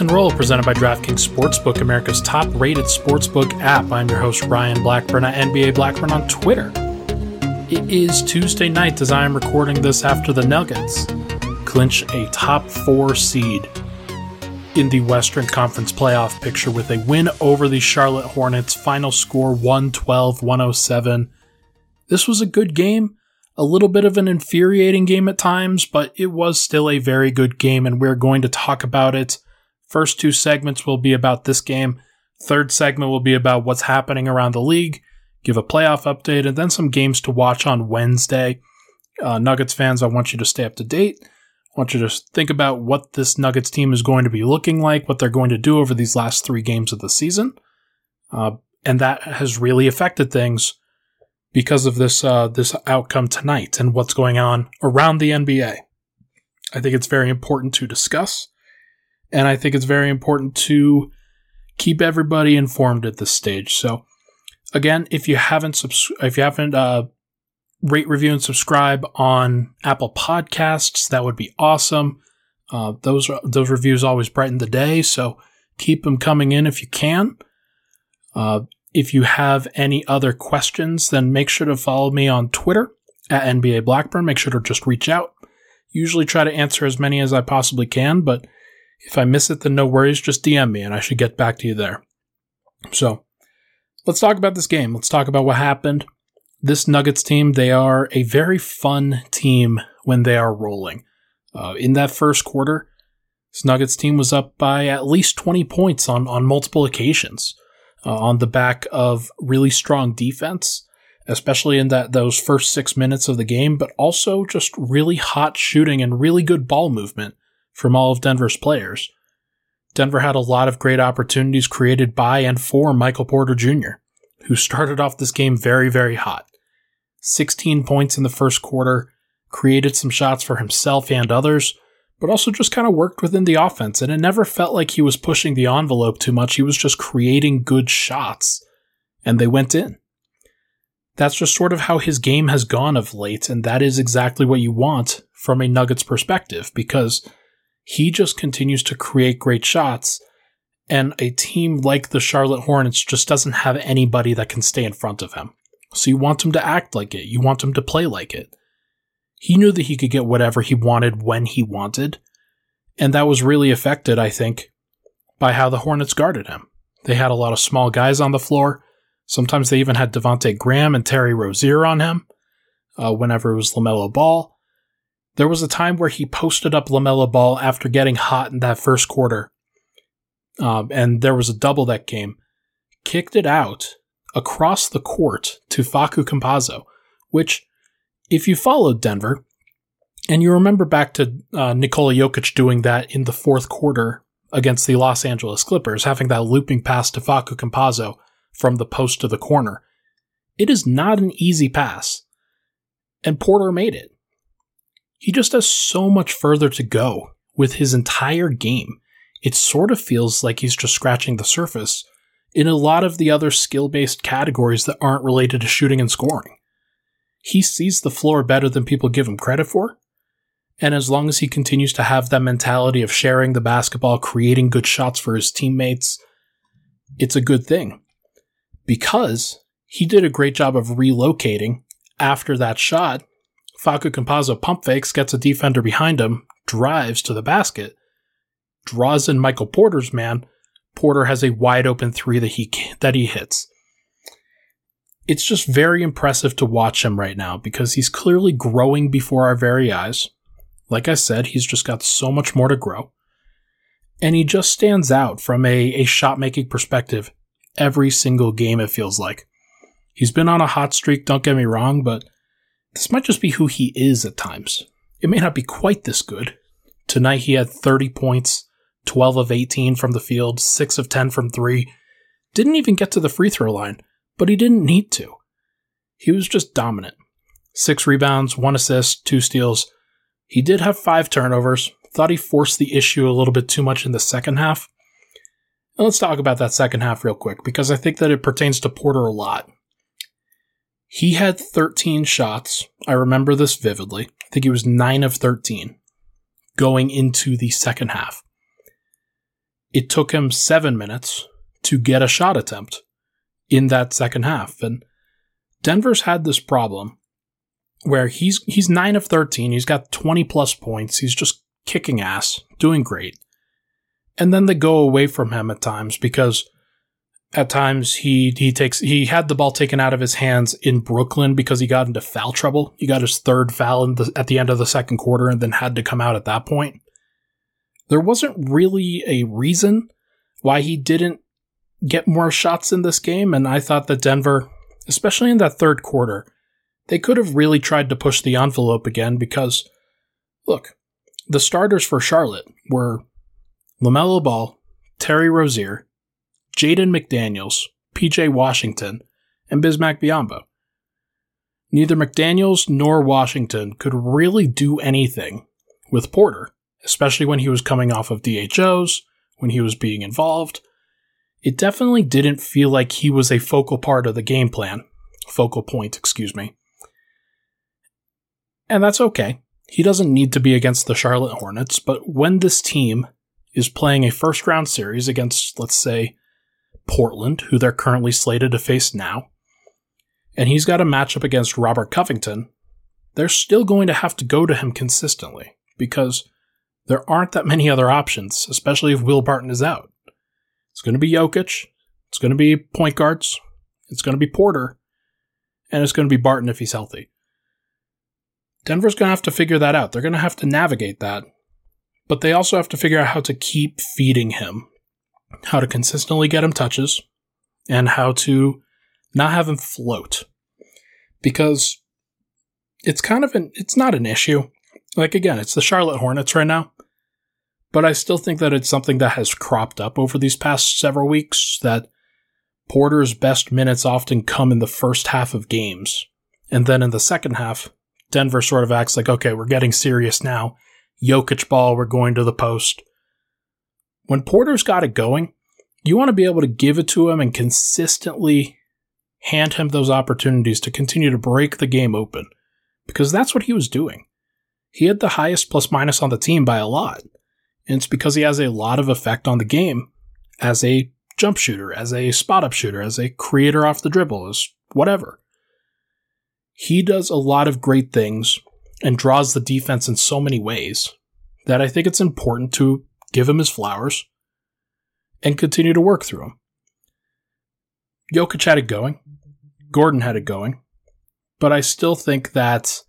and Roll, presented by DraftKings Sportsbook, America's top rated sportsbook app. I'm your host, Ryan Blackburn at NBA Blackburn on Twitter. It is Tuesday night as I am recording this after the Nuggets clinch a top four seed in the Western Conference playoff picture with a win over the Charlotte Hornets, final score 112 107. This was a good game a little bit of an infuriating game at times, but it was still a very good game, and we're going to talk about it. First two segments will be about this game. Third segment will be about what's happening around the league, give a playoff update, and then some games to watch on Wednesday. Uh, Nuggets fans, I want you to stay up to date. I want you to think about what this Nuggets team is going to be looking like, what they're going to do over these last three games of the season. Uh, and that has really affected things because of this uh, this outcome tonight and what's going on around the NBA. I think it's very important to discuss, and I think it's very important to keep everybody informed at this stage. So, again, if you haven't subs- if you haven't uh, rate, review, and subscribe on Apple Podcasts, that would be awesome. Uh, those those reviews always brighten the day, so keep them coming in if you can. Uh, if you have any other questions, then make sure to follow me on Twitter at NBA Blackburn. Make sure to just reach out. Usually try to answer as many as I possibly can, but if I miss it, then no worries. Just DM me and I should get back to you there. So let's talk about this game. Let's talk about what happened. This Nuggets team, they are a very fun team when they are rolling. Uh, in that first quarter, this Nuggets team was up by at least 20 points on, on multiple occasions uh, on the back of really strong defense, especially in that those first six minutes of the game, but also just really hot shooting and really good ball movement from all of Denver's players. Denver had a lot of great opportunities created by and for Michael Porter Jr., who started off this game very, very hot. 16 points in the first quarter, created some shots for himself and others, but also just kind of worked within the offense. And it never felt like he was pushing the envelope too much. He was just creating good shots, and they went in. That's just sort of how his game has gone of late, and that is exactly what you want from a Nuggets perspective because he just continues to create great shots. And a team like the Charlotte Hornets just doesn't have anybody that can stay in front of him. So you want him to act like it. You want him to play like it. He knew that he could get whatever he wanted when he wanted, and that was really affected, I think, by how the Hornets guarded him. They had a lot of small guys on the floor. Sometimes they even had Devonte Graham and Terry Rozier on him uh, whenever it was LaMelo Ball. There was a time where he posted up LaMelo Ball after getting hot in that first quarter, um, and there was a double that game. Kicked it out across the court to Facu Campazzo, which if you followed Denver, and you remember back to uh, Nikola Jokic doing that in the fourth quarter against the Los Angeles Clippers, having that looping pass to Facu Campazzo from the post to the corner, it is not an easy pass. And Porter made it. He just has so much further to go with his entire game. It sort of feels like he's just scratching the surface in a lot of the other skill based categories that aren't related to shooting and scoring he sees the floor better than people give him credit for. And as long as he continues to have that mentality of sharing the basketball, creating good shots for his teammates, it's a good thing. Because he did a great job of relocating after that shot. Facu Campazzo pump fakes, gets a defender behind him, drives to the basket, draws in Michael Porter's man. Porter has a wide open three that he that he hits it's just very impressive to watch him right now because he's clearly growing before our very eyes. Like I said, he's just got so much more to grow. And he just stands out from a, a shot making perspective every single game, it feels like. He's been on a hot streak, don't get me wrong, but this might just be who he is at times. It may not be quite this good. Tonight he had 30 points, 12 of 18 from the field, 6 of 10 from 3. Didn't even get to the free throw line but he didn't need to. He was just dominant. Six rebounds, one assist, two steals. He did have five turnovers. Thought he forced the issue a little bit too much in the second half. And let's talk about that second half real quick because I think that it pertains to Porter a lot. He had 13 shots. I remember this vividly. I think he was 9 of 13 going into the second half. it took him seven minutes to get a shot attempt in that second half. And Denver's had this problem where he's he's 9 of 13, he's got 20 plus points, he's just kicking ass, doing great. And then they go away from him at times because at times he he takes he had the ball taken out of his hands in Brooklyn because he got into foul trouble. He got his third foul the, at the end of the second quarter and then had to come out at that point. There wasn't really a reason why he didn't get more shots in this game and I thought that Denver, especially in that third quarter, they could have really tried to push the envelope again because look, the starters for Charlotte were LaMelo Ball, Terry Rozier, Jaden McDaniels, PJ Washington, and Bismack Biyombo. Neither McDaniels nor Washington could really do anything with Porter, especially when he was coming off of DHOs, when he was being involved. It definitely didn't feel like he was a focal part of the game plan. Focal point, excuse me. And that's okay. He doesn't need to be against the Charlotte Hornets, but when this team is playing a first round series against, let's say, Portland, who they're currently slated to face now, and he's got a matchup against Robert Covington, they're still going to have to go to him consistently because there aren't that many other options, especially if Will Barton is out. It's going to be Jokic, it's going to be point guards, it's going to be Porter, and it's going to be Barton if he's healthy. Denver's going to have to figure that out. They're going to have to navigate that. But they also have to figure out how to keep feeding him, how to consistently get him touches, and how to not have him float. Because it's kind of an it's not an issue. Like again, it's the Charlotte Hornets right now. But I still think that it's something that has cropped up over these past several weeks that Porter's best minutes often come in the first half of games. And then in the second half, Denver sort of acts like, okay, we're getting serious now. Jokic ball, we're going to the post. When Porter's got it going, you want to be able to give it to him and consistently hand him those opportunities to continue to break the game open because that's what he was doing. He had the highest plus minus on the team by a lot. And it's because he has a lot of effect on the game as a jump shooter, as a spot up shooter, as a creator off the dribble, as whatever. He does a lot of great things and draws the defense in so many ways that I think it's important to give him his flowers and continue to work through him. Jokic had it going. Gordon had it going. But I still think that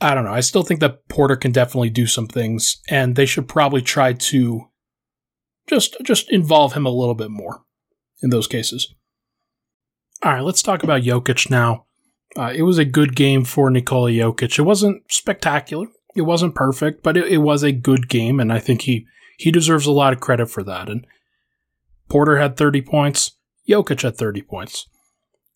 I don't know. I still think that Porter can definitely do some things, and they should probably try to just just involve him a little bit more in those cases. All right, let's talk about Jokic now. Uh, it was a good game for Nikola Jokic. It wasn't spectacular. It wasn't perfect, but it, it, was a good game, and I think he he deserves a lot of credit for that. And Porter had 30 points. Jokic had 30 points.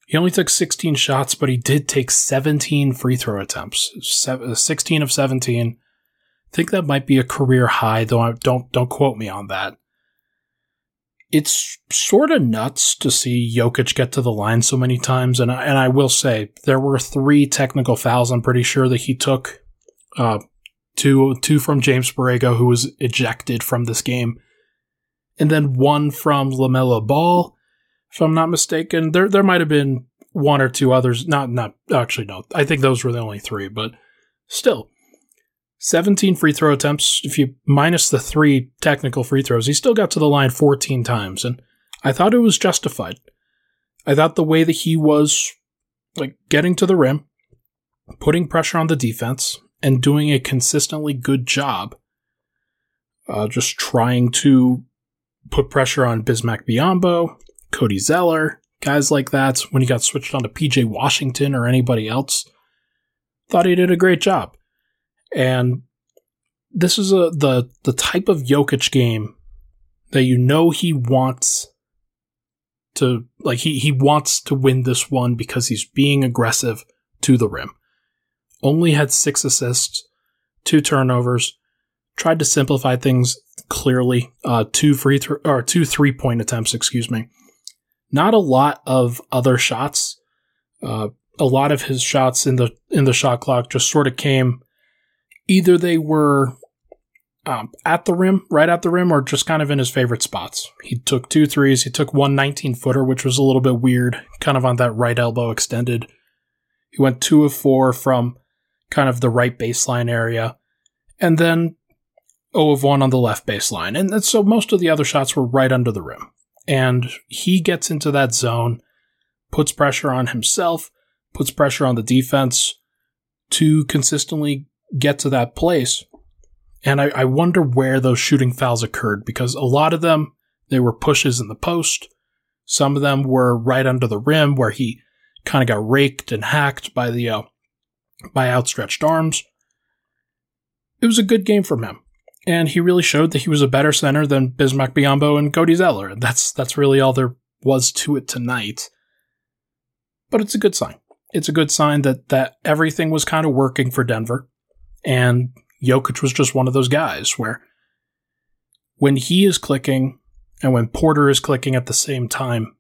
He only took 16 shots, but he did take 17 free throw attempts. 16 of 17. I think that might be a career high, though. I don't don't quote me on that it's sort of nuts to see Jokic get to the line so many times. And I, and I will say there were three technical fouls. I'm pretty sure that he took, uh, two, two from James Borrego, who was ejected from this game. And then one from LaMelo Ball, if I'm not mistaken. There, there might have been one or two others. Not, not, actually, no. I think those were the only three, but still, 17 free throw attempts. If you minus the three technical free throws, he still got to the line 14 times. And I thought it was justified. I thought the way that he was like getting to the rim, putting pressure on the defense, and doing a consistently good job, uh, just trying to put pressure on Bismack Biyombo, Cody Zeller, guys like that. When he got switched on to PJ Washington or anybody else, thought he did a great job. And this is a the the type of Jokic game that you know he wants to like he he wants to win this one because he's being aggressive to the rim. Only had 6 assists, 2 turnovers, tried to simplify things clearly, uh two free th- or two three-point attempts, excuse me. Not a lot of other shots. Uh a lot of his shots in the in the shot clock just sort of came either they were um, at the rim, right at the rim, or just kind of in his favorite spots. He took two threes. He took one 19 footer, which was a little bit weird, kind of on that right elbow extended. He went two of four from kind of the right baseline area, and then 0 of 1 on the left baseline. And so most of the other shots were right under the rim. And he gets into that zone, puts pressure on himself, puts pressure on the defense to consistently get to that place. And I, I wonder where those shooting fouls occurred because a lot of them, they were pushes in the post. Some of them were right under the rim where he kind of got raked and hacked by the uh, by outstretched arms. It was a good game from him, and he really showed that he was a better center than Bismack Biyombo and Cody Zeller. And that's that's really all there was to it tonight. But it's a good sign. It's a good sign that that everything was kind of working for Denver, and Jokic was just one of those guys where when he is clicking and when Porter is clicking at the same time,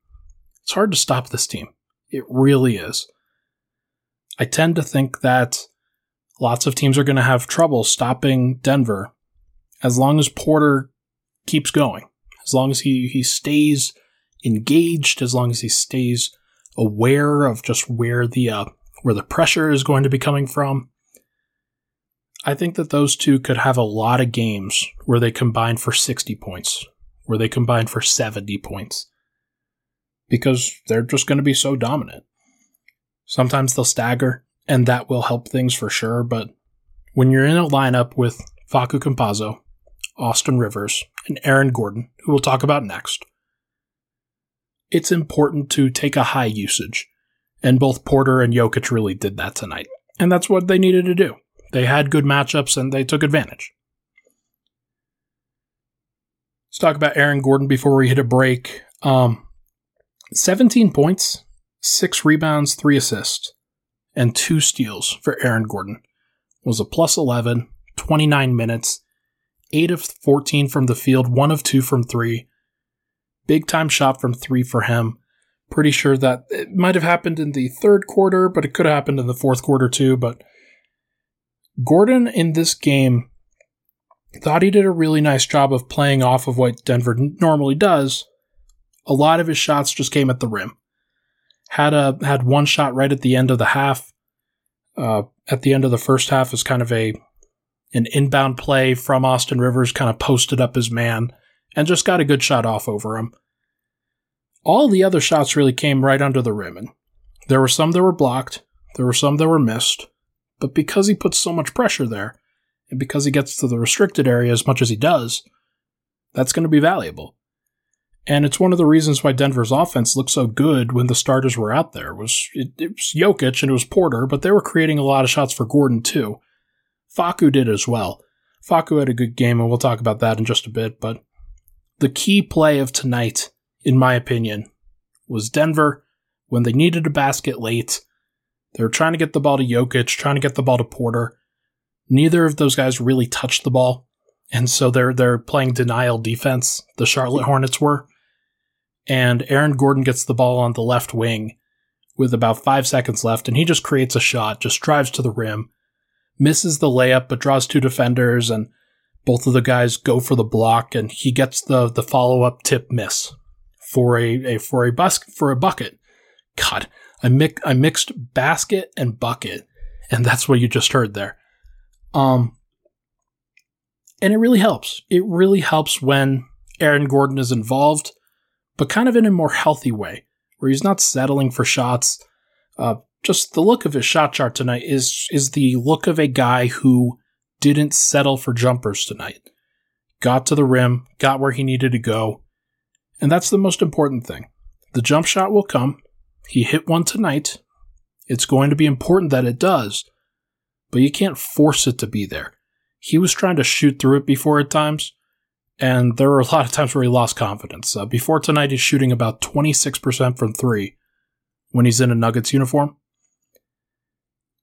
it's hard to stop this team. It really is. I tend to think that lots of teams are going to have trouble stopping Denver as long as Porter keeps going, as long as he, he stays engaged, as long as he stays aware of just where the uh, where the pressure is going to be coming from. I think that those two could have a lot of games where they combine for 60 points, where they combine for 70 points because they're just going to be so dominant. Sometimes they'll stagger, and that will help things for sure. But when you're in a lineup with Facu Campazzo, Austin Rivers, and Aaron Gordon, who we'll talk about next, it's important to take a high usage. And both Porter and Jokic really did that tonight. And that's what they needed to do. They had good matchups and they took advantage. Let's talk about Aaron Gordon before we hit a break. Um, 17 points, 6 rebounds, 3 assists, and 2 steals for Aaron Gordon. Was a plus 11, 29 minutes, 8 of 14 from the field, 1 of 2 from 3. Big time shot from 3 for him. Pretty sure that it might have happened in the third quarter, but it could have happened in the fourth quarter too. But Gordon in this game thought he did a really nice job of playing off of what Denver normally does a lot of his shots just came at the rim. Had a had one shot right at the end of the half. Uh, at the end of the first half is kind of a an inbound play from Austin Rivers, kind of posted up his man and just got a good shot off over him. All the other shots really came right under the rim, and there were some that were blocked, there were some that were missed, but because he puts so much pressure there, and because he gets to the restricted area as much as he does, that's going to be valuable. And it's one of the reasons why Denver's offense looked so good when the starters were out there. It was it, it was Jokic and it was Porter, but they were creating a lot of shots for Gordon too. Facu did as well. Facu had a good game, and we'll talk about that in just a bit. But the key play of tonight, in my opinion, was Denver when they needed a basket late. They were trying to get the ball to Jokic, trying to get the ball to Porter. Neither of those guys really touched the ball, and so they're they're playing denial defense. The Charlotte Hornets were, and Aaron Gordon gets the ball on the left wing with about five seconds left, and he just creates a shot, just drives to the rim, misses the layup, but draws two defenders, and both of the guys go for the block, and he gets the the follow up tip miss for a, a for a bus for a bucket. God, I mix I mixed basket and bucket, and that's what you just heard there. Um, and it really helps. It really helps when Aaron Gordon is involved but kind of in a more healthy way, where he's not settling for shots. Uh, just the look of his shot chart tonight is is the look of a guy who didn't settle for jumpers tonight. Got to the rim, got where he needed to go, and that's the most important thing. The jump shot will come. He hit one tonight. It's going to be important that it does, but you can't force it to be there. He was trying to shoot through it before at times, and there were a lot of times where he lost confidence. Uh, before tonight, he's shooting about 26% from three when he's in a Nuggets uniform.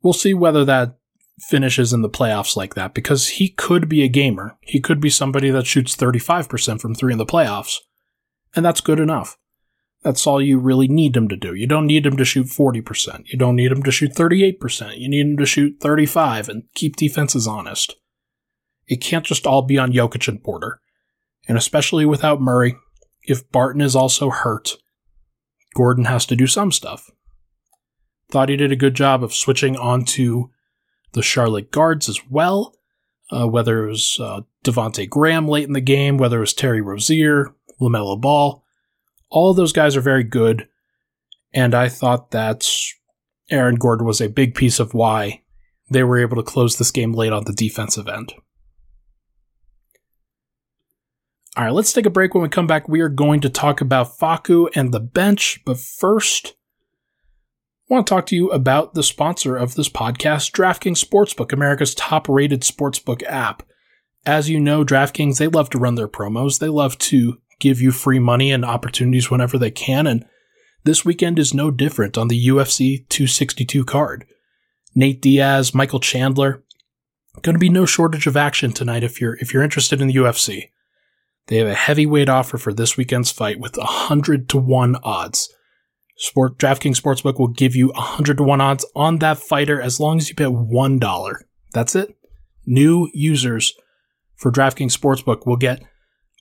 We'll see whether that finishes in the playoffs like that because he could be a gamer. He could be somebody that shoots 35% from three in the playoffs, and that's good enough. That's all you really need him to do. You don't need him to shoot 40%. You don't need him to shoot 38%. You need him to shoot 35 and keep defenses honest it can't just all be on Jokic and Porter. And especially without Murray, if Barton is also hurt, Gordon has to do some stuff. Thought he did a good job of switching onto the Charlotte guards as well, uh, whether it was uh, Devonte Graham late in the game, whether it was Terry Rozier, LaMelo Ball. All those guys are very good, and I thought that Aaron Gordon was a big piece of why they were able to close this game late on the defensive end. All right, let's take a break. When we come back, we are going to talk about Facu and the bench. But first, I want to talk to you about the sponsor of this podcast, DraftKings Sportsbook, America's top rated sportsbook app. As you know, DraftKings, they love to run their promos. They love to give you free money and opportunities whenever they can. And this weekend is no different on the UFC 262 card. Nate Diaz, Michael Chandler, going to be no shortage of action tonight if you're if you're interested in the UFC. They have a heavyweight offer for this weekend's fight with 100 to 1 odds. Sport DraftKings Sportsbook will give you 100 to 1 odds on that fighter as long as you bet $1. That's it. New users for DraftKings Sportsbook will get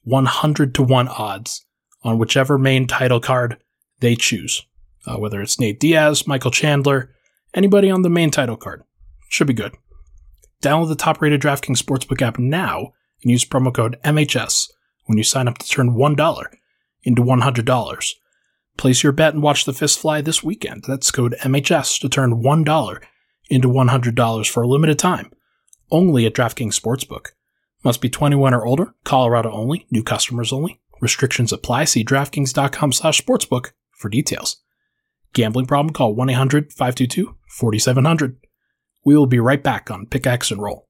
100 to 1 odds on whichever main title card they choose. Uh, whether it's Nate Diaz, Michael Chandler, anybody on the main title card. Should be good. Download the top rated DraftKings Sportsbook app now and use promo code MHS when you sign up to turn $1 into $100. Place your bet and watch the fist fly this weekend. That's code MHS to turn $1 into $100 for a limited time. Only at DraftKings Sportsbook. Must be 21 or older, Colorado only, new customers only. Restrictions apply. See DraftKings.com slash sportsbook for details. Gambling problem? Call 1-800-522-4700. We will be right back on Pickaxe and Roll.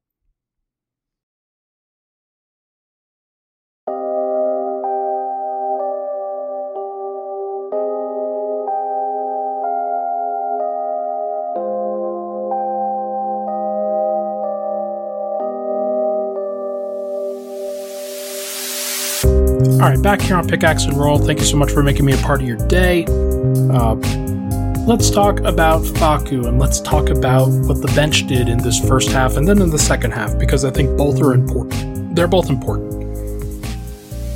All right, back here on Pickaxe and Roll. Thank you so much for making me a part of your day. Uh, let's talk about Facu and let's talk about what the bench did in this first half and then in the second half because I think both are important. They're both important.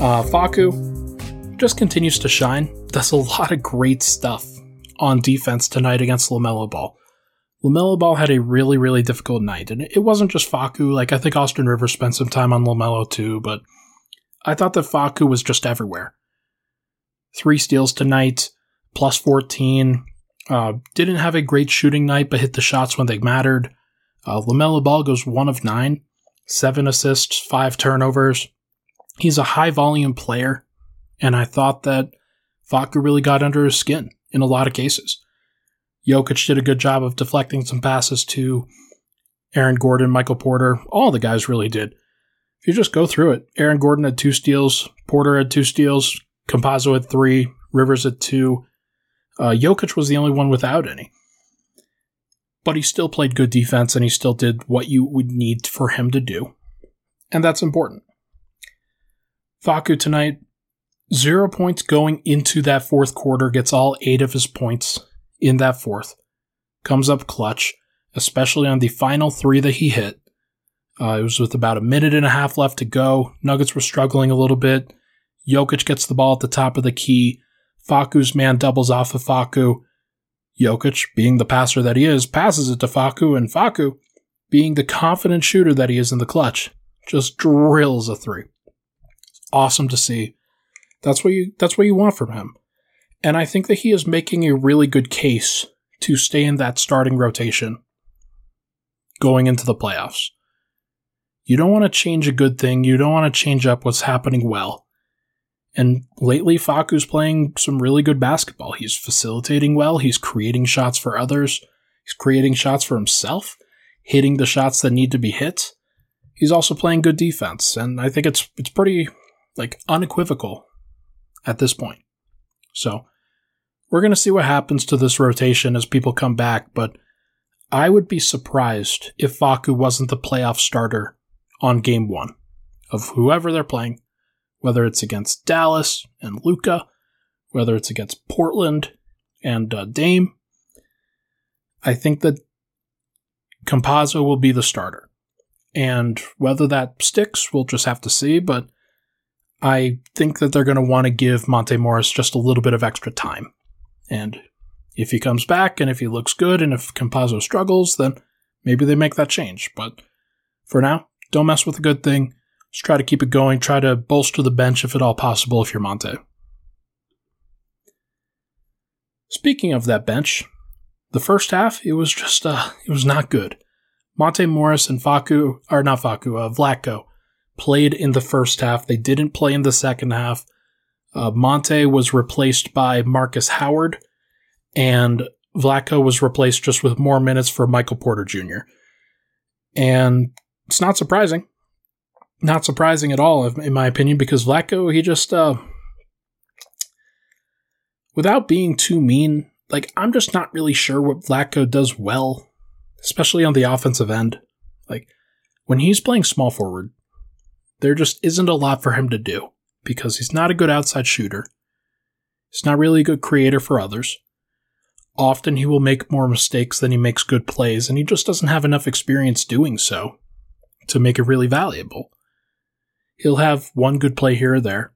Uh, Facu just continues to shine. Does a lot of great stuff on defense tonight against LaMelo Ball. LaMelo Ball had a really, really difficult night, and it wasn't just Facu. Like, I think Austin Rivers spent some time on LaMelo too, but I thought that Facu was just everywhere. Three steals tonight, plus 14. Uh, didn't have a great shooting night, but hit the shots when they mattered. Uh, LaMelo Ball goes one of nine, seven assists, five turnovers. He's a high volume player, and I thought that Facu really got under his skin in a lot of cases. Jokic did a good job of deflecting some passes to Aaron Gordon, Michael Porter. All the guys really did if you just go through it, Aaron Gordon had two steals, Porter had two steals, Campazzo had three, Rivers had two. Uh, Jokic was the only one without any. But he still played good defense and he still did what you would need for him to do. And that's important. Facu tonight, zero points going into that fourth quarter, gets all eight of his points in that fourth. Comes up clutch, especially on the final three that he hit. Uh, it was with about a minute and a half left to go. Nuggets were struggling a little bit. Jokic gets the ball at the top of the key. Facu's man doubles off of Facu. Jokic, being the passer that he is, passes it to Facu, and Facu, being the confident shooter that he is in the clutch, just drills a three. Awesome to see. That's what you that's what you want from him. And I think that he is making a really good case to stay in that starting rotation going into the playoffs. You don't want to change a good thing. You don't want to change up what's happening well. And lately, Facu's playing some really good basketball. He's facilitating well. He's creating shots for others. He's creating shots for himself, hitting the shots that need to be hit. He's also playing good defense, and I think it's it's pretty like unequivocal at this point. So we're gonna see what happens to this rotation as people come back, but I would be surprised if Facu wasn't the playoff starter on game one of whoever they're playing, whether it's against Dallas and Luka, whether it's against Portland and uh, Dame. I think that Campazzo will be the starter. And whether that sticks, we'll just have to see. But I think that they're going to want to give Monte Morris just a little bit of extra time. And if he comes back and if he looks good and if Campazzo struggles, then maybe they make that change. But for now, don't mess with a good thing. Just try to keep it going. Try to bolster the bench if at all possible if you're Monte. Speaking of that bench, the first half it was just uh, it was not good. Monte Morris and Facu, or not Facu, uh, Vlatko, played in the first half. They didn't play in the second half. Uh, Monte was replaced by Marcus Howard, and Vlatko was replaced just with more minutes for Michael Porter Jr. And it's not surprising. Not surprising at all, in my opinion, because Vlatko, he just, uh, without being too mean, like, I'm just not really sure what Vlatko does well, especially on the offensive end. Like, when he's playing small forward, there just isn't a lot for him to do because he's not a good outside shooter. He's not really a good creator for others. Often he will make more mistakes than he makes good plays, and he just doesn't have enough experience doing so to make it really valuable. He'll have one good play here or there,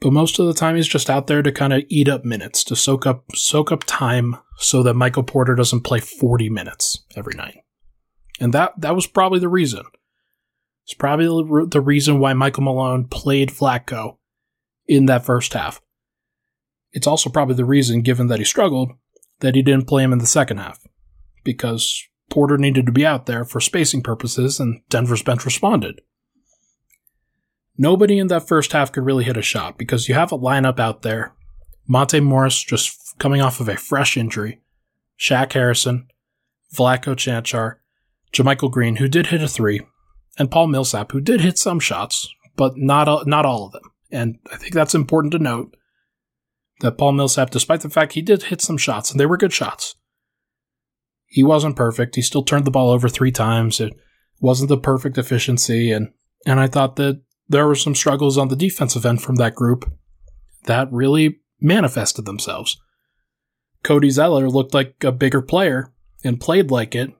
but most of the time he's just out there to kind of eat up minutes, to soak up soak up time so that Michael Porter doesn't play 40 minutes every night. And that that was probably the reason. It's probably the reason why Michael Malone played Vlatko in that first half. It's also probably the reason, given that he struggled, that he didn't play him in the second half, because Porter needed to be out there for spacing purposes, and Denver's bench responded. Nobody in that first half could really hit a shot because you have a lineup out there. Monte Morris just coming off of a fresh injury, Shaq Harrison, Vlatko Cancar, JaMychal Green, who did hit a three, and Paul Millsap, who did hit some shots, but not not all of them. And I think that's important to note that Paul Millsap, despite the fact he did hit some shots, and they were good shots, he wasn't perfect. He still turned the ball over three times. It wasn't the perfect efficiency, and and I thought that there were some struggles on the defensive end from that group that really manifested themselves. Cody Zeller looked like a bigger player and played like it,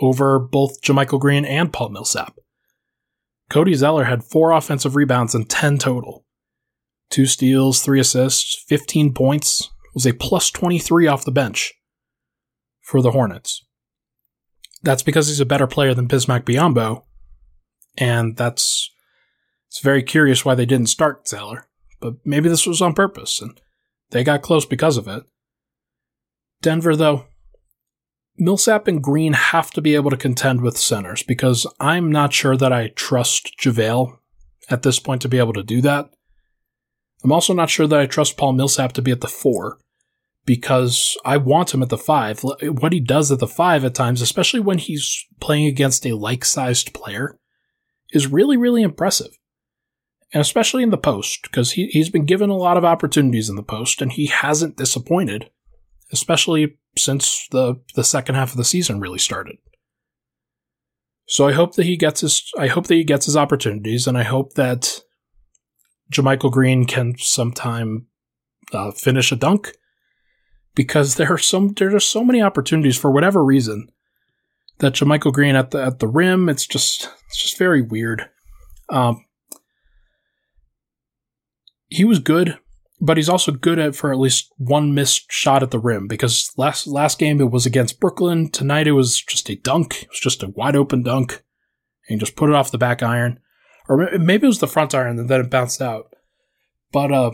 over both JaMychal Green and Paul Millsap. Cody Zeller had four offensive rebounds and 10 total. Two steals, three assists, 15 points, was a plus 23 off the bench for the Hornets. That's because he's a better player than Bismack Biyombo, and that's it's very curious why they didn't start Zeller, but maybe this was on purpose, and they got close because of it. Denver, though, Millsap and Green have to be able to contend with centers because I'm not sure that I trust JaVale at this point to be able to do that. I'm also not sure that I trust Paul Millsap to be at the four because I want him at the five. What he does at the five at times, especially when he's playing against a like sized player, is really, really impressive. And especially in the post, because he, he's been given a lot of opportunities in the post and he hasn't disappointed, especially since the the second half of the season really started. So I hope that he gets his I hope that he gets his opportunities, and I hope that JaMychal Green can sometime uh, finish a dunk because there are some there are so many opportunities for whatever reason that JaMychal Green at the at the rim it's just it's just very weird. Um, he was good but he's also good at for at least one missed shot at the rim because last last game it was against Brooklyn. Tonight it was just a dunk. It was just a wide open dunk, and just put it off the back iron, or maybe it was the front iron and then it bounced out. But uh,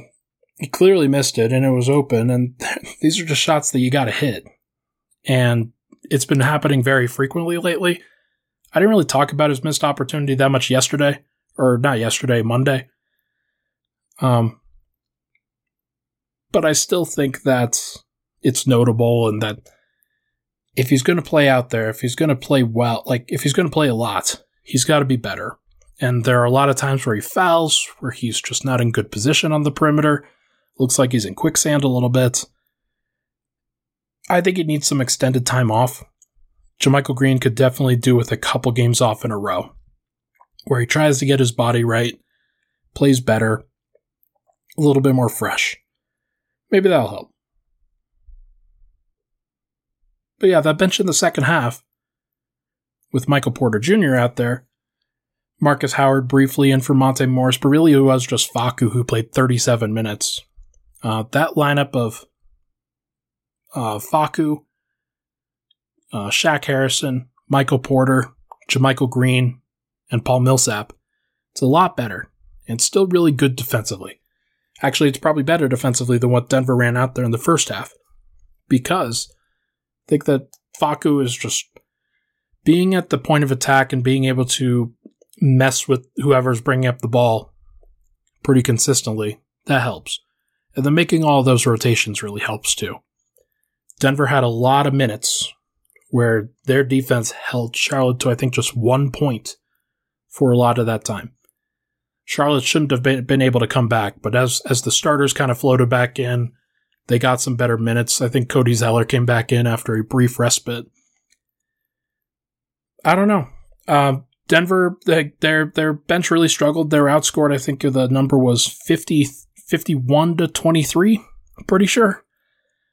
he clearly missed it, and it was open. And these are just shots that you got to hit, and it's been happening very frequently lately. I didn't really talk about his missed opportunity that much yesterday, or not yesterday, Monday. Um, but I still think that it's notable and that if he's going to play out there, if he's going to play well, like if he's going to play a lot, he's got to be better. And there are a lot of times where he fouls, where he's just not in good position on the perimeter. Looks like he's in quicksand a little bit. I think he needs some extended time off. JaMychal Green could definitely do with a couple games off in a row, where he tries to get his body right, plays better, a little bit more fresh. Maybe that'll help. But yeah, that bench in the second half with Michael Porter Jr. out there. Marcus Howard briefly in for Monte Morris, but really it was just Facu who played 37 minutes. Uh, that lineup of uh, Facu, uh, Shaq Harrison, Michael Porter, JaMychal Green, and Paul Millsap, it's a lot better and still really good defensively. Actually, it's probably better defensively than what Denver ran out there in the first half because I think that Facu is just being at the point of attack and being able to mess with whoever's bringing up the ball pretty consistently. That helps. And then making all those rotations really helps too. Denver had a lot of minutes where their defense held Charlotte to, I think, just one point for a lot of that time. Charlotte shouldn't have been, been able to come back, but as, as the starters kind of floated back in, they got some better minutes. I think Cody Zeller came back in after a brief respite. I don't know. Um, Denver, they, their their bench really struggled. They were outscored. I think the number was 50, 51 to 23. I'm pretty sure.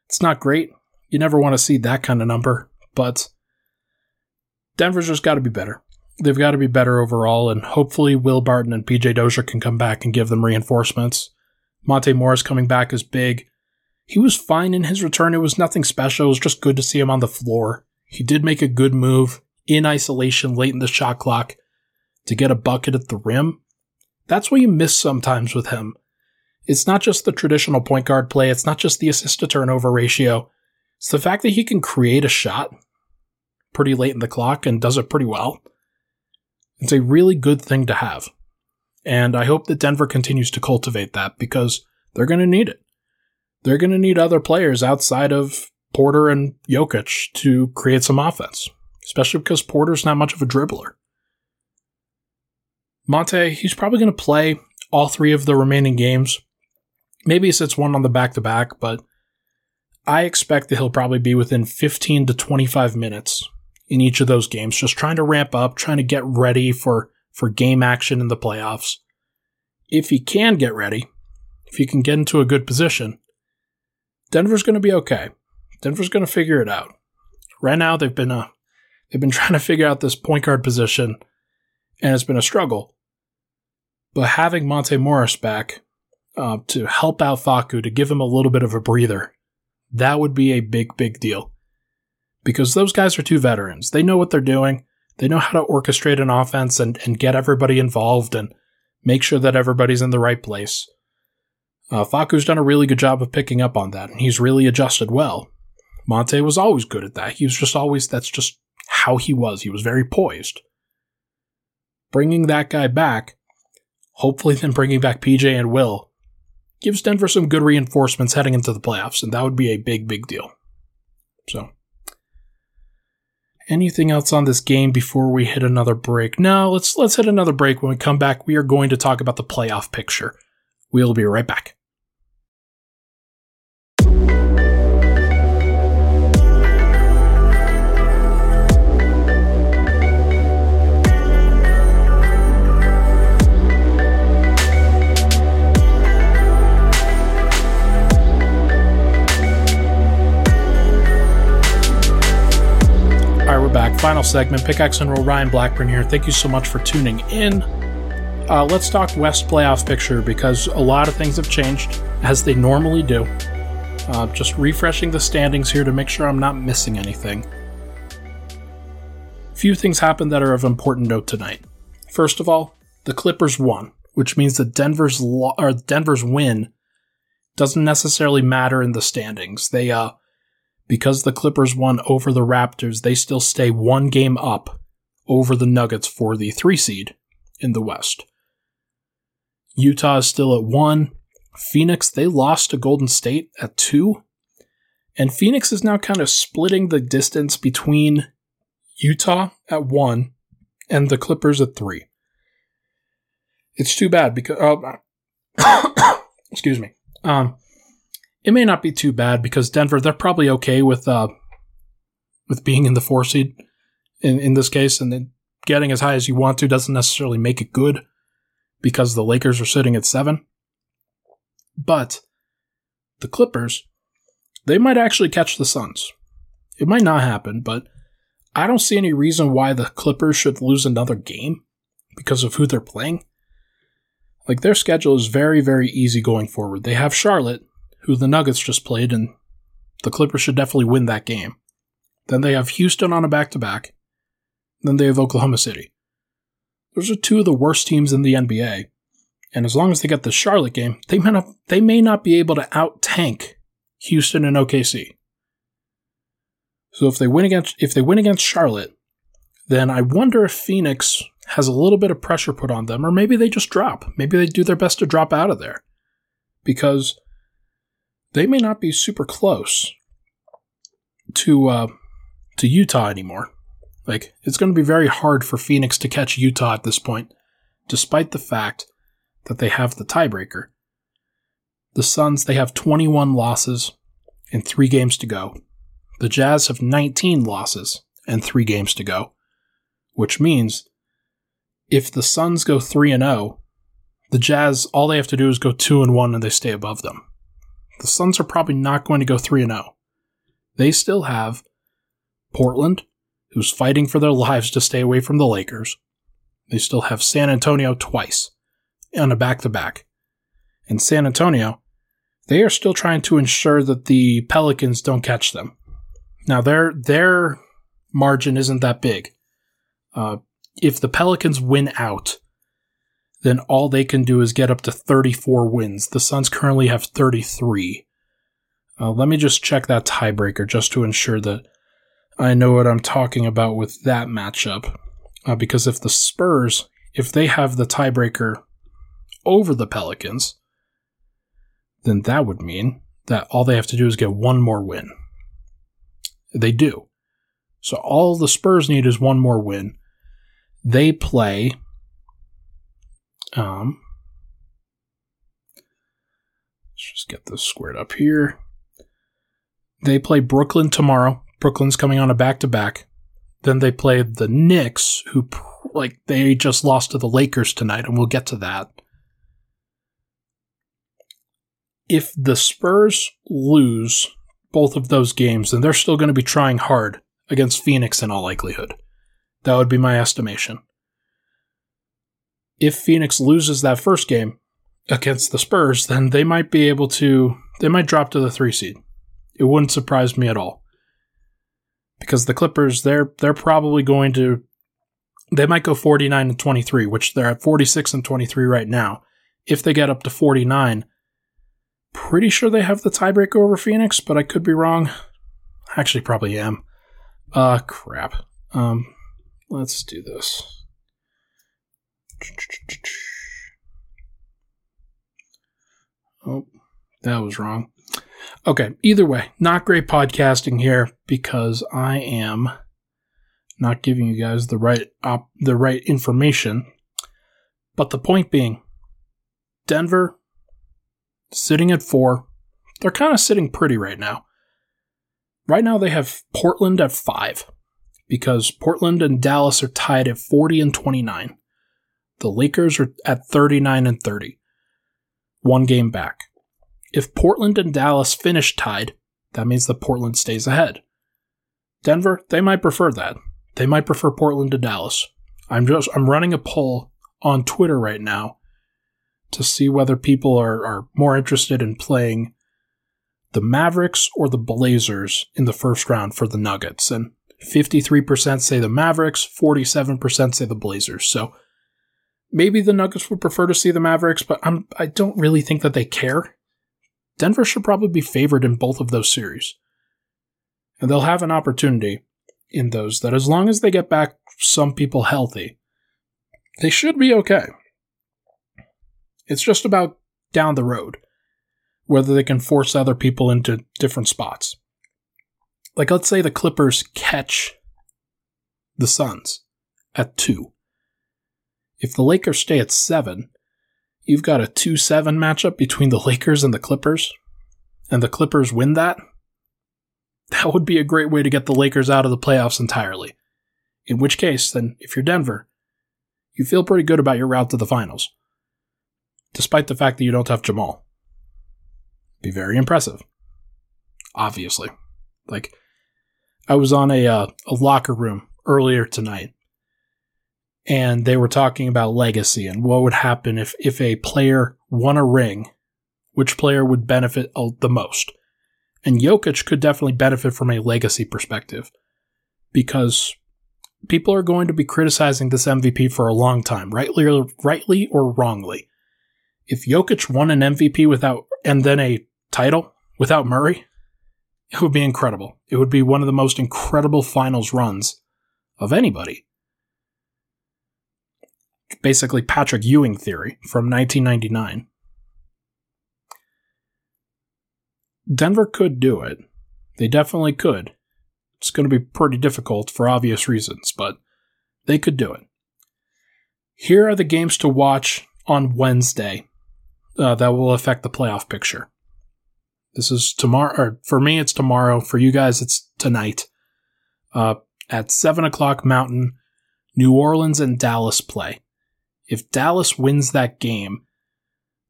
It's not great. You never want to see that kind of number, but Denver's just got to be better. They've got to be better overall, and hopefully Will Barton and PJ Dozier can come back and give them reinforcements. Monte Morris coming back is big. He was fine in his return. It was nothing special. It was just good to see him on the floor. He did make a good move in isolation late in the shot clock to get a bucket at the rim. That's what you miss sometimes with him. It's not just the traditional point guard play, it's not just the assist to turnover ratio. It's the fact that he can create a shot pretty late in the clock and does it pretty well. It's a really good thing to have. And I hope that Denver continues to cultivate that because they're going to need it. They're going to need other players outside of Porter and Jokic to create some offense especially because Porter's not much of a dribbler. Monte, he's probably going to play all three of the remaining games. Maybe he sits one on the back to back, but I expect that he'll probably be within 15 to 25 minutes in each of those games, just trying to ramp up, trying to get ready for, for game action in the playoffs. If he can get ready, if he can get into a good position, Denver's going to be okay. Denver's going to figure it out. Right now, they've been a They've been trying to figure out this point guard position, and it's been a struggle. But having Monte Morris back uh, to help out Facu, to give him a little bit of a breather, that would be a big, big deal. Because those guys are two veterans. They know what they're doing. They know how to orchestrate an offense and, and get everybody involved and make sure that everybody's in the right place. Uh, Facu's done a really good job of picking up on that, and he's really adjusted well. Monte was always good at that. He was just always, that's just how he was. He was very poised. Bringing that guy back, hopefully then bringing back PJ and Will, gives Denver some good reinforcements heading into the playoffs, and that would be a big, big deal. So, anything else on this game before we hit another break? No, let's let's hit another break. When we come back, we are going to talk about the playoff picture. We'll be right back. Segment. Pickaxe and Roll. Ryan Blackburn here. Thank you so much for tuning in. Uh, let's talk West playoff picture because a lot of things have changed as they normally do. Uh, just refreshing the standings here to make sure I'm not missing anything. Few things happened that are of important note tonight. First of all, the Clippers won, which means that Denver's lo- or Denver's win doesn't necessarily matter in the standings. They uh, because the Clippers won over the Raptors, they still stay one game up over the Nuggets for the three seed in the West. Utah is still at one. Phoenix, they lost to Golden State at two. And Phoenix is now kind of splitting the distance between Utah at one and the Clippers at three. It's too bad because, uh, excuse me. Um, it may not be too bad because Denver they're probably okay with uh with being in the four seed in in this case, and then getting as high as you want to doesn't necessarily make it good because the Lakers are sitting at seven. But the Clippers, they might actually catch the Suns. It might not happen, but I don't see any reason why the Clippers should lose another game because of who they're playing. Like their schedule is very, very easy going forward. They have Charlotte, who the Nuggets just played, and the Clippers should definitely win that game. Then they have Houston on a back to back. Then they have Oklahoma City. Those are two of the worst teams in the NBA. And as long as they get the Charlotte game, they may not, they may not be able to out tank Houston and OKC. So if they win against if they win against Charlotte, then I wonder if Phoenix has a little bit of pressure put on them, or maybe they just drop. Maybe they do their best to drop out of there. Because they may not be super close to uh, to Utah anymore. Like it's going to be very hard for Phoenix to catch Utah at this point, despite the fact that they have the tiebreaker. The Suns they have 21 losses and 3 games to go. The Jazz have 19 losses and 3 games to go, which means if the Suns go 3 and 0, the Jazz all they have to do is go 2 and 1 and they stay above them. The Suns are probably not going to go 3 and 0. They still have Portland, who's fighting for their lives to stay away from the Lakers. They still have San Antonio twice on a back to back. And San Antonio, they are still trying to ensure that the Pelicans don't catch them. Now their their margin isn't that big. Uh, if the Pelicans win out, then all they can do is get up to 34 wins. The Suns currently have 33. Uh, let me just check that tiebreaker just to ensure that I know what I'm talking about with that matchup. Uh, because if the Spurs, if they have the tiebreaker over the Pelicans, then that would mean that all they have to do is get one more win. They do. So all the Spurs need is one more win. They play. Um, let's just get this squared up here. They play Brooklyn tomorrow. Brooklyn's coming on a back to back. Then they play the Knicks, who like they just lost to the Lakers tonight, and we'll get to that. If the Spurs lose both of those games, then they're still going to be trying hard against Phoenix in all likelihood. That would be my estimation. If Phoenix loses that first game against the Spurs, then they might be able to, they might drop to the three seed. It wouldn't surprise me at all. Because the Clippers, they're they're probably going to they might go 49 and 23, which they're at 46 and 23 right now. If they get up to 49, pretty sure they have the tiebreaker over Phoenix, but I could be wrong. Actually, probably am. Uh, crap. Um, let's do this. Oh, that was wrong. Okay, either way, not great podcasting here because I am not giving you guys the right op- the right information. But the point being, Denver sitting at 4. They're kind of sitting pretty right now. Right now they have Portland at 5 because Portland and Dallas are tied at 40 and 29. The Lakers are at 39 and 30. One game back. If Portland and Dallas finish tied, that means that Portland stays ahead. Denver, they might prefer that. They might prefer Portland to Dallas. I'm just I'm running a poll on Twitter right now to see whether people are, are more interested in playing the Mavericks or the Blazers in the first round for the Nuggets. And 53% say the Mavericks, 47% say the Blazers. So maybe the Nuggets would prefer to see the Mavericks, but I'm I don't really think that they care. Denver should probably be favored in both of those series. And they'll have an opportunity in those that as long as they get back some people healthy, they should be okay. It's just about down the road whether they can force other people into different spots. Like, let's say the Clippers catch the Suns at two. If the Lakers stay at seven, you've got a 2 7 matchup between the Lakers and the Clippers, and the Clippers win that, that would be a great way to get the Lakers out of the playoffs entirely. In which case, then, if you're Denver, you feel pretty good about your route to the finals, despite the fact that you don't have Jamal. Be very impressive. Obviously. Like, I was on a, uh, a locker room earlier tonight, and they were talking about legacy and what would happen if, if a player won a ring, which player would benefit the most. And Jokic could definitely benefit from a legacy perspective because people are going to be criticizing this MVP for a long time, rightly or, rightly or wrongly. If Jokic won an MVP without and then a title without Murray, it would be incredible. It would be one of the most incredible finals runs of anybody. Basically, Patrick Ewing theory from 1999. Denver could do it. They definitely could. It's going to be pretty difficult for obvious reasons, but they could do it. Here are the games to watch on Wednesday uh, that will affect the playoff picture. This is tomorrow, or for me, it's tomorrow. For you guys, it's tonight. Uh, at 7 o'clock Mountain, New Orleans and Dallas play. If Dallas wins that game,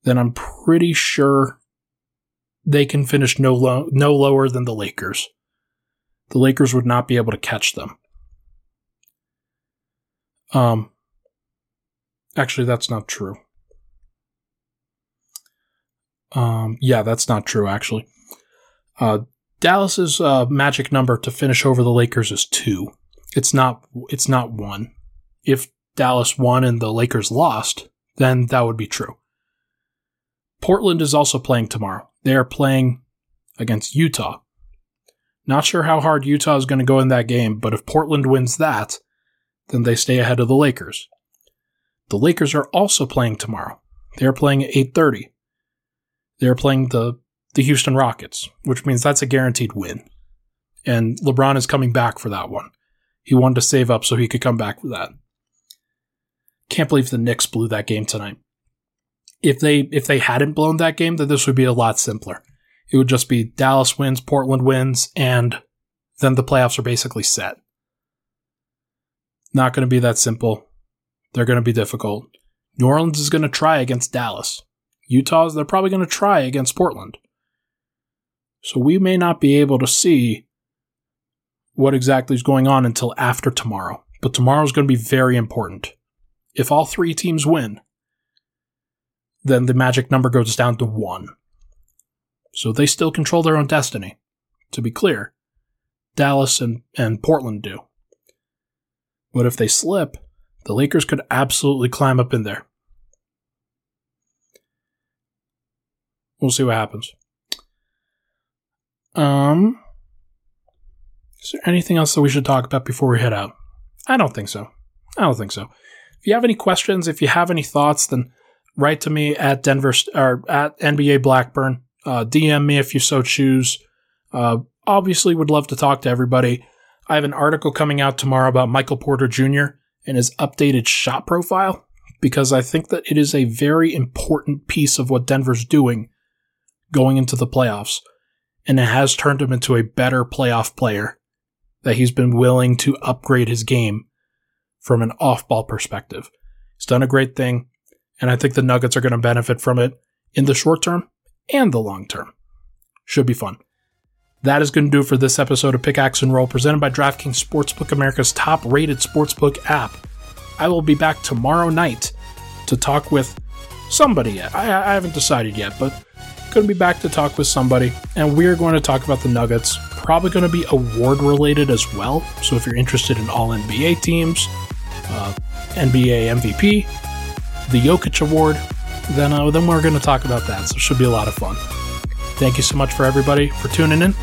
then I'm pretty sure they can finish no, lo- no lower than the Lakers. The Lakers would not be able to catch them. Um, actually, that's not true. Um, yeah, that's not true, actually. Uh, Dallas's uh, magic number to finish over the Lakers is two. It's not. It's not one. If Dallas won and the Lakers lost, then that would be true. Portland is also playing tomorrow. They are playing against Utah. Not sure how hard Utah is going to go in that game, but if Portland wins that, then they stay ahead of the Lakers. The Lakers are also playing tomorrow. They are playing at 8:30. They're playing the the Houston Rockets, which means that's a guaranteed win. And LeBron is coming back for that one. He wanted to save up so he could come back for that. Can't believe the Knicks blew that game tonight. If they if they hadn't blown that game, then this would be a lot simpler. It would just be Dallas wins, Portland wins, and then the playoffs are basically set. Not going to be that simple. They're going to be difficult. New Orleans is going to try against Dallas. Utah's, they're probably going to try against Portland. So we may not be able to see what exactly is going on until after tomorrow. But tomorrow is going to be very important. If all three teams win, then the magic number goes down to one. So they still control their own destiny. To be clear, Dallas and, and Portland do. But if they slip, the Lakers could absolutely climb up in there. We'll see what happens. Um, is there anything else that we should talk about before we head out? I don't think so. I don't think so. If you have any questions, if you have any thoughts, then write to me at Denver or at NBA Blackburn. Uh, DM me if you so choose. Uh, obviously, would love to talk to everybody. I have an article coming out tomorrow about Michael Porter Jr. and his updated shot profile because I think that it is a very important piece of what Denver's doing going into the playoffs, and it has turned him into a better playoff player that he's been willing to upgrade his game from an off ball perspective. He's done a great thing, and I think the Nuggets are going to benefit from it in the short term and the long term. Should be fun. That is going to do for this episode of Pickaxe and Roll, presented by DraftKings Sportsbook, America's top rated sportsbook app. I will be back tomorrow night to talk with somebody. I, I haven't decided yet, but going to be back to talk with somebody, and we're going to talk about the Nuggets. Probably going to be award related as well. So if you're interested in all NBA teams, uh, NBA MVP, the Jokic Award, then uh, then we're going to talk about that. So it should be a lot of fun. Thank you so much for everybody for tuning in.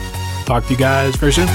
Talk to you guys very soon.